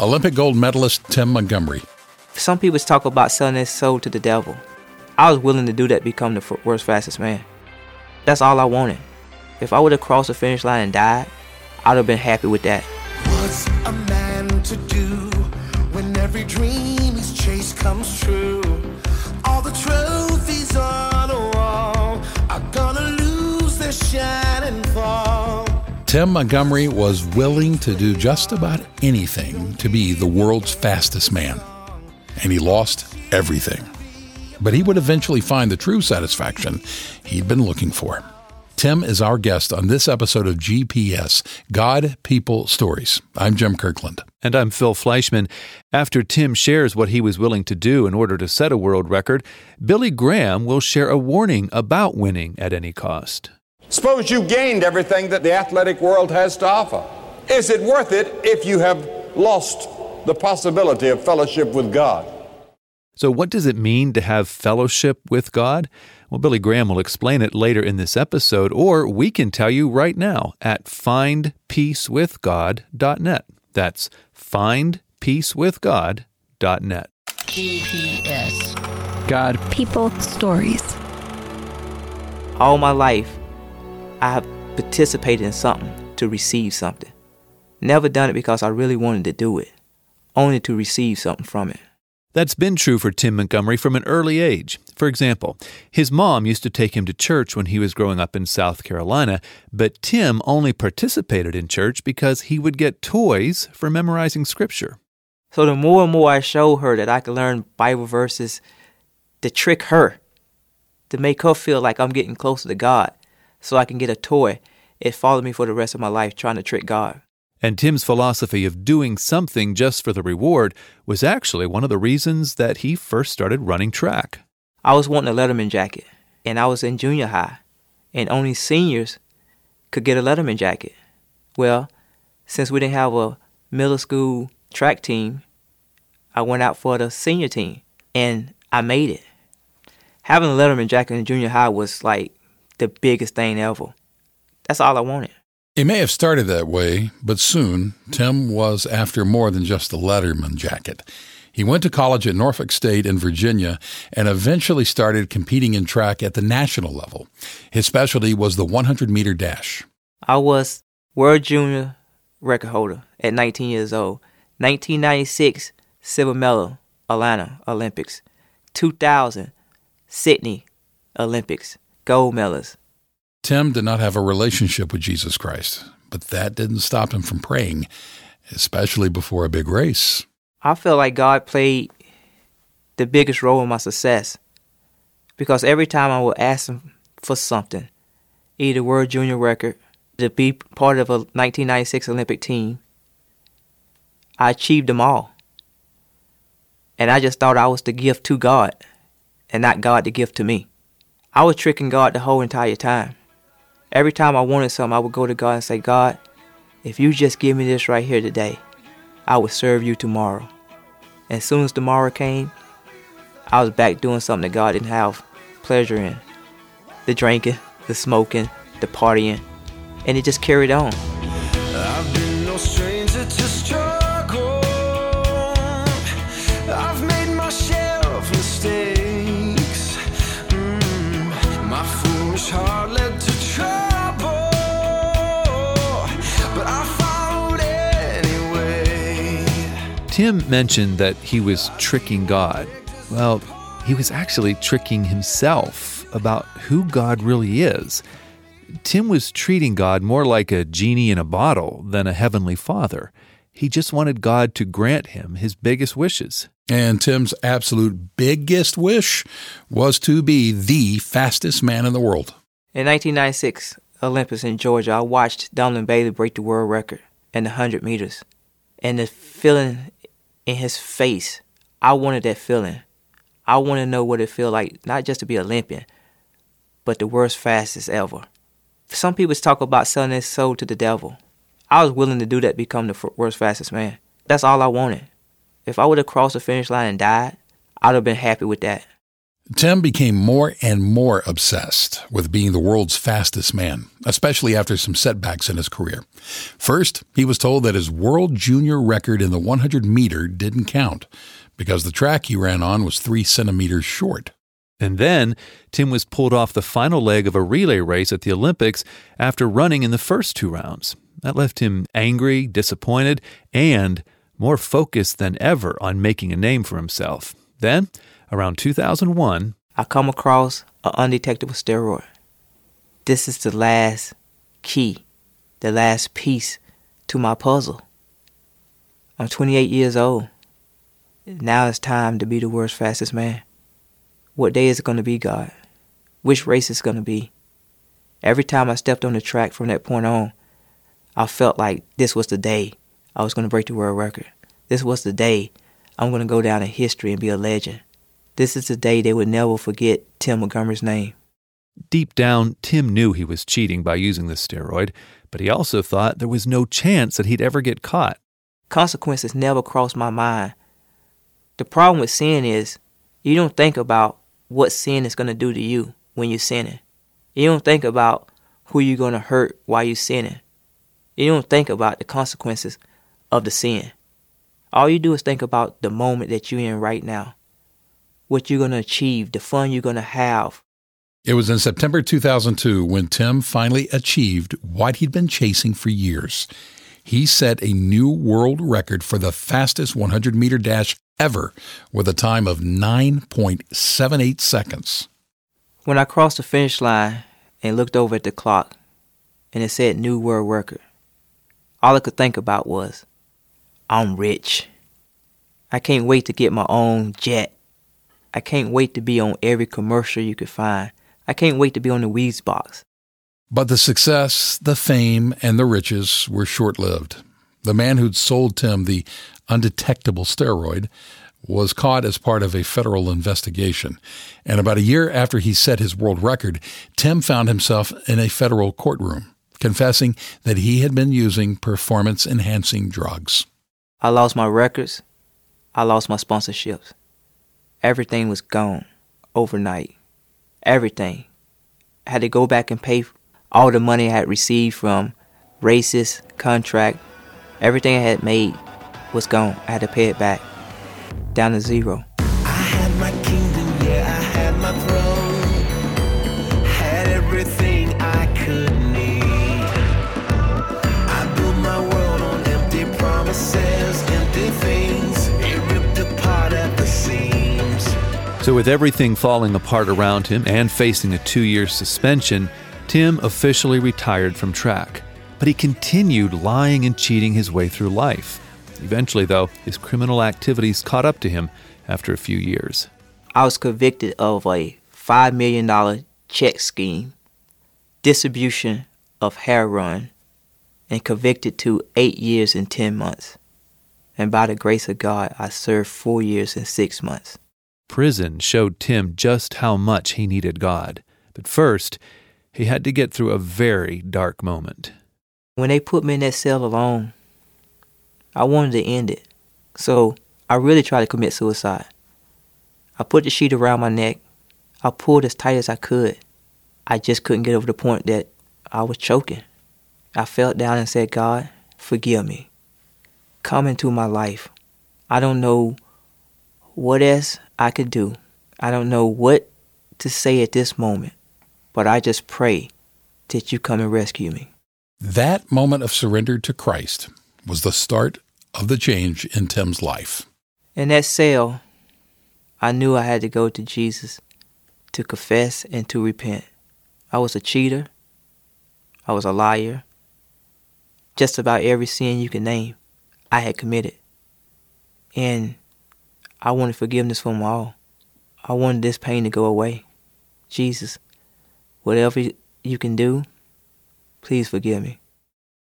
Olympic gold medalist Tim Montgomery. Some people talk about selling their soul to the devil. I was willing to do that, become the world's fastest man. That's all I wanted. If I would have crossed the finish line and died, I'd have been happy with that. What's a man to do when every dream he's chased comes true? All the trophies Tim Montgomery was willing to do just about anything to be the world's fastest man. And he lost everything. But he would eventually find the true satisfaction he'd been looking for. Tim is our guest on this episode of GPS God, People, Stories. I'm Jim Kirkland. And I'm Phil Fleischman. After Tim shares what he was willing to do in order to set a world record, Billy Graham will share a warning about winning at any cost. Suppose you gained everything that the athletic world has to offer. Is it worth it if you have lost the possibility of fellowship with God? So, what does it mean to have fellowship with God? Well, Billy Graham will explain it later in this episode, or we can tell you right now at findpeacewithgod.net. That's findpeacewithgod.net. GPS. God. People. Stories. All my life, I have participated in something to receive something. Never done it because I really wanted to do it, only to receive something from it. That's been true for Tim Montgomery from an early age. For example, his mom used to take him to church when he was growing up in South Carolina, but Tim only participated in church because he would get toys for memorizing scripture. So the more and more I showed her that I could learn Bible verses to trick her, to make her feel like I'm getting closer to God, so I can get a toy, it followed me for the rest of my life trying to trick God. And Tim's philosophy of doing something just for the reward was actually one of the reasons that he first started running track. I was wanting a Letterman jacket, and I was in junior high, and only seniors could get a Letterman jacket. Well, since we didn't have a middle school track team, I went out for the senior team, and I made it. Having a Letterman jacket in junior high was like the biggest thing ever. That's all I wanted. It may have started that way, but soon Tim was after more than just a Letterman jacket. He went to college at Norfolk State in Virginia and eventually started competing in track at the national level. His specialty was the 100 meter dash. I was world junior record holder at 19 years old. 1996 Silver Medal Atlanta Olympics. 2000 Sydney Olympics gold medals. Tim did not have a relationship with Jesus Christ, but that didn't stop him from praying, especially before a big race. I feel like God played the biggest role in my success because every time I would ask Him for something, either World Junior record, to be part of a 1996 Olympic team, I achieved them all. And I just thought I was the gift to God and not God the gift to me. I was tricking God the whole entire time. Every time I wanted something, I would go to God and say, God, if you just give me this right here today, I will serve you tomorrow. And as soon as tomorrow came, I was back doing something that God didn't have pleasure in. The drinking, the smoking, the partying, and it just carried on. Tim mentioned that he was tricking God. Well, he was actually tricking himself about who God really is. Tim was treating God more like a genie in a bottle than a heavenly father. He just wanted God to grant him his biggest wishes. And Tim's absolute biggest wish was to be the fastest man in the world. In 1996 Olympus in Georgia, I watched Donovan Bailey break the world record in the 100 meters. And the feeling in his face. I wanted that feeling. I want to know what it feel like, not just to be Olympian, but the worst fastest ever. Some people talk about selling their soul to the devil. I was willing to do that, become the worst fastest man. That's all I wanted. If I would have crossed the finish line and died, I'd have been happy with that. Tim became more and more obsessed with being the world's fastest man, especially after some setbacks in his career. First, he was told that his world junior record in the 100 meter didn't count because the track he ran on was three centimeters short. And then Tim was pulled off the final leg of a relay race at the Olympics after running in the first two rounds. That left him angry, disappointed, and more focused than ever on making a name for himself. Then, around 2001, I come across an undetectable steroid. This is the last key, the last piece to my puzzle. I'm 28 years old. Now it's time to be the world's fastest man. What day is it going to be, God? Which race is it going to be? Every time I stepped on the track from that point on, I felt like this was the day I was going to break the world record. This was the day I'm going to go down in history and be a legend. This is the day they would never forget Tim Montgomery's name. Deep down, Tim knew he was cheating by using the steroid, but he also thought there was no chance that he'd ever get caught. Consequences never crossed my mind. The problem with sin is you don't think about what sin is going to do to you when you're sinning. You don't think about who you're going to hurt while you're sinning. You don't think about the consequences of the sin. All you do is think about the moment that you're in right now, what you're going to achieve, the fun you're going to have. It was in September 2002 when Tim finally achieved what he'd been chasing for years. He set a new world record for the fastest 100 meter dash ever with a time of 9.78 seconds. When I crossed the finish line and looked over at the clock and it said new world record, all I could think about was, I'm rich. I can't wait to get my own jet. I can't wait to be on every commercial you could find. I can't wait to be on the Wheaties box. But the success, the fame, and the riches were short lived. The man who'd sold Tim the undetectable steroid was caught as part of a federal investigation. And about a year after he set his world record, Tim found himself in a federal courtroom confessing that he had been using performance enhancing drugs. I lost my records. I lost my sponsorships. Everything was gone overnight. Everything. I had to go back and pay all the money I had received from racist contract, everything I had made was gone. I had to pay it back down to zero. So, with everything falling apart around him and facing a two year suspension, Tim officially retired from track. But he continued lying and cheating his way through life. Eventually, though, his criminal activities caught up to him after a few years. I was convicted of a $5 million check scheme, distribution of heroin, and convicted to eight years and 10 months. And by the grace of God, I served four years and six months. Prison showed Tim just how much he needed God. But first, he had to get through a very dark moment. When they put me in that cell alone, I wanted to end it. So I really tried to commit suicide. I put the sheet around my neck. I pulled as tight as I could. I just couldn't get over the point that I was choking. I fell down and said, God, forgive me. Come into my life. I don't know what else I could do. I don't know what to say at this moment, but I just pray that you come and rescue me. That moment of surrender to Christ was the start of the change in Tim's life. In that cell, I knew I had to go to Jesus to confess and to repent. I was a cheater. I was a liar. Just about every sin you can name, I had committed. And I wanted forgiveness from all. I wanted this pain to go away. Jesus, whatever you can do, please forgive me.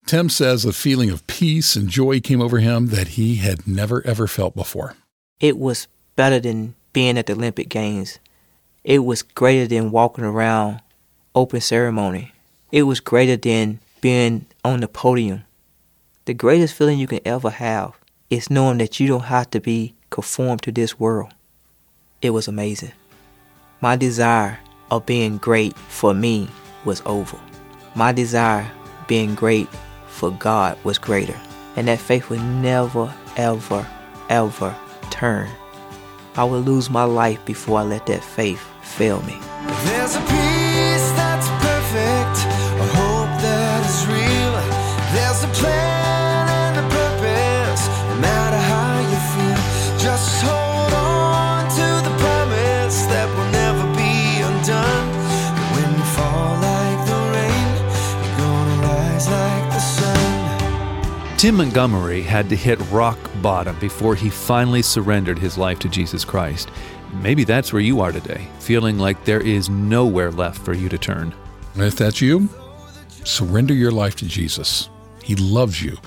Tim says a feeling of peace and joy came over him that he had never ever felt before. It was better than being at the Olympic Games. It was greater than walking around open ceremony. It was greater than being on the podium. The greatest feeling you can ever have is knowing that you don't have to be conform to this world. It was amazing. my desire of being great for me was over. My desire being great for God was greater. And that faith would never, ever, ever turn. I would lose my life before I let that faith fail me. Tim Montgomery had to hit rock bottom before he finally surrendered his life to Jesus Christ. Maybe that's where you are today, feeling like there is nowhere left for you to turn. If that's you, surrender your life to Jesus. He loves you.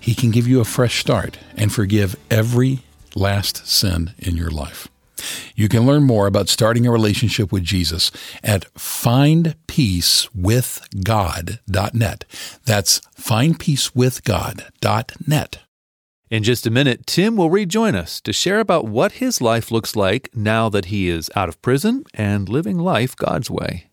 He can give you a fresh start and forgive every last sin in your life. You can learn more about starting a relationship with Jesus at findpeacewithgod.net. That's findpeacewithgod.net. In just a minute, Tim will rejoin us to share about what his life looks like now that he is out of prison and living life God's way.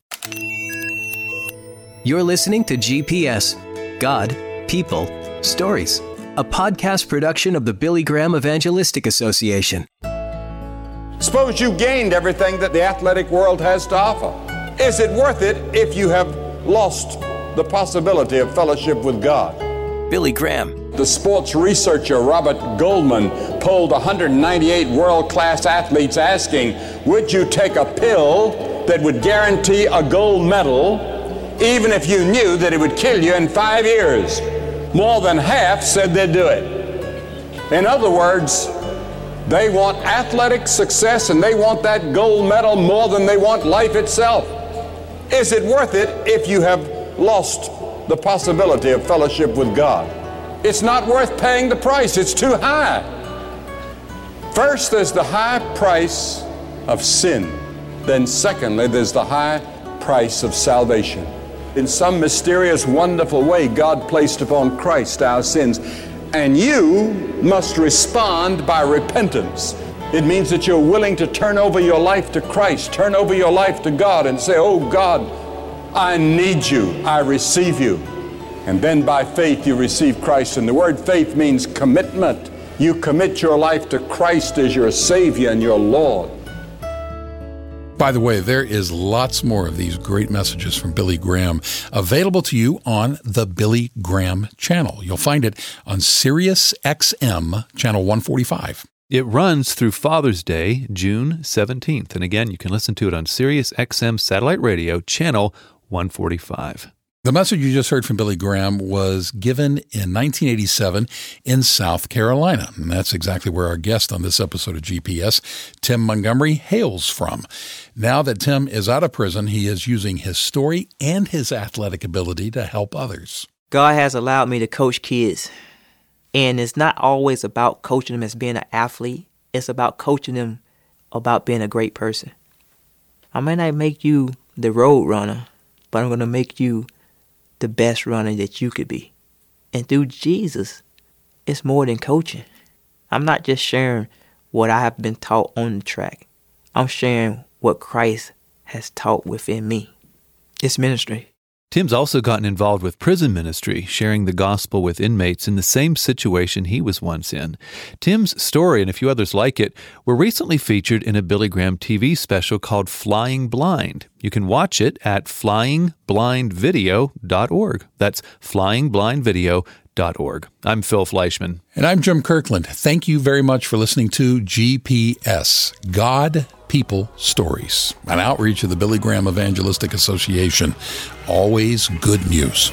You're listening to GPS God, People, Stories, a podcast production of the Billy Graham Evangelistic Association. Suppose you gained everything that the athletic world has to offer. Is it worth it if you have lost the possibility of fellowship with God? Billy Graham, The sports researcher Robert Goldman polled 198 world class athletes asking, Would you take a pill that would guarantee a gold medal even if you knew that it would kill you in five years? More than half said they'd do it. In other words, they want athletic success and they want that gold medal more than they want life itself. Is it worth it if you have lost the possibility of fellowship with God? It's not worth paying the price, it's too high. First, there's the high price of sin. Then, secondly, there's the high price of salvation. In some mysterious, wonderful way, God placed upon Christ our sins. And you must respond by repentance. It means that you're willing to turn over your life to Christ, turn over your life to God, and say, Oh God, I need you. I receive you. And then by faith you receive Christ. And the word faith means commitment. You commit your life to Christ as your Savior and your Lord. By the way, there is lots more of these great messages from Billy Graham available to you on the Billy Graham channel. You'll find it on Sirius XM channel 145. It runs through Father's Day, June 17th. And again, you can listen to it on Sirius XM Satellite Radio, channel 145. The message you just heard from Billy Graham was given in 1987 in South Carolina. And that's exactly where our guest on this episode of GPS, Tim Montgomery, hails from. Now that Tim is out of prison, he is using his story and his athletic ability to help others. God has allowed me to coach kids. And it's not always about coaching them as being an athlete, it's about coaching them about being a great person. I may not make you the road runner, but I'm going to make you the best runner that you could be. And through Jesus, it's more than coaching. I'm not just sharing what I have been taught on the track, I'm sharing what Christ has taught within me. It's ministry. Tim's also gotten involved with prison ministry, sharing the gospel with inmates in the same situation he was once in. Tim's story and a few others like it were recently featured in a Billy Graham TV special called Flying Blind. You can watch it at flyingblindvideo.org. That's flyingblindvideo.org. I'm Phil Fleischman. And I'm Jim Kirkland. Thank you very much for listening to GPS God, People, Stories, an outreach of the Billy Graham Evangelistic Association. Always good news.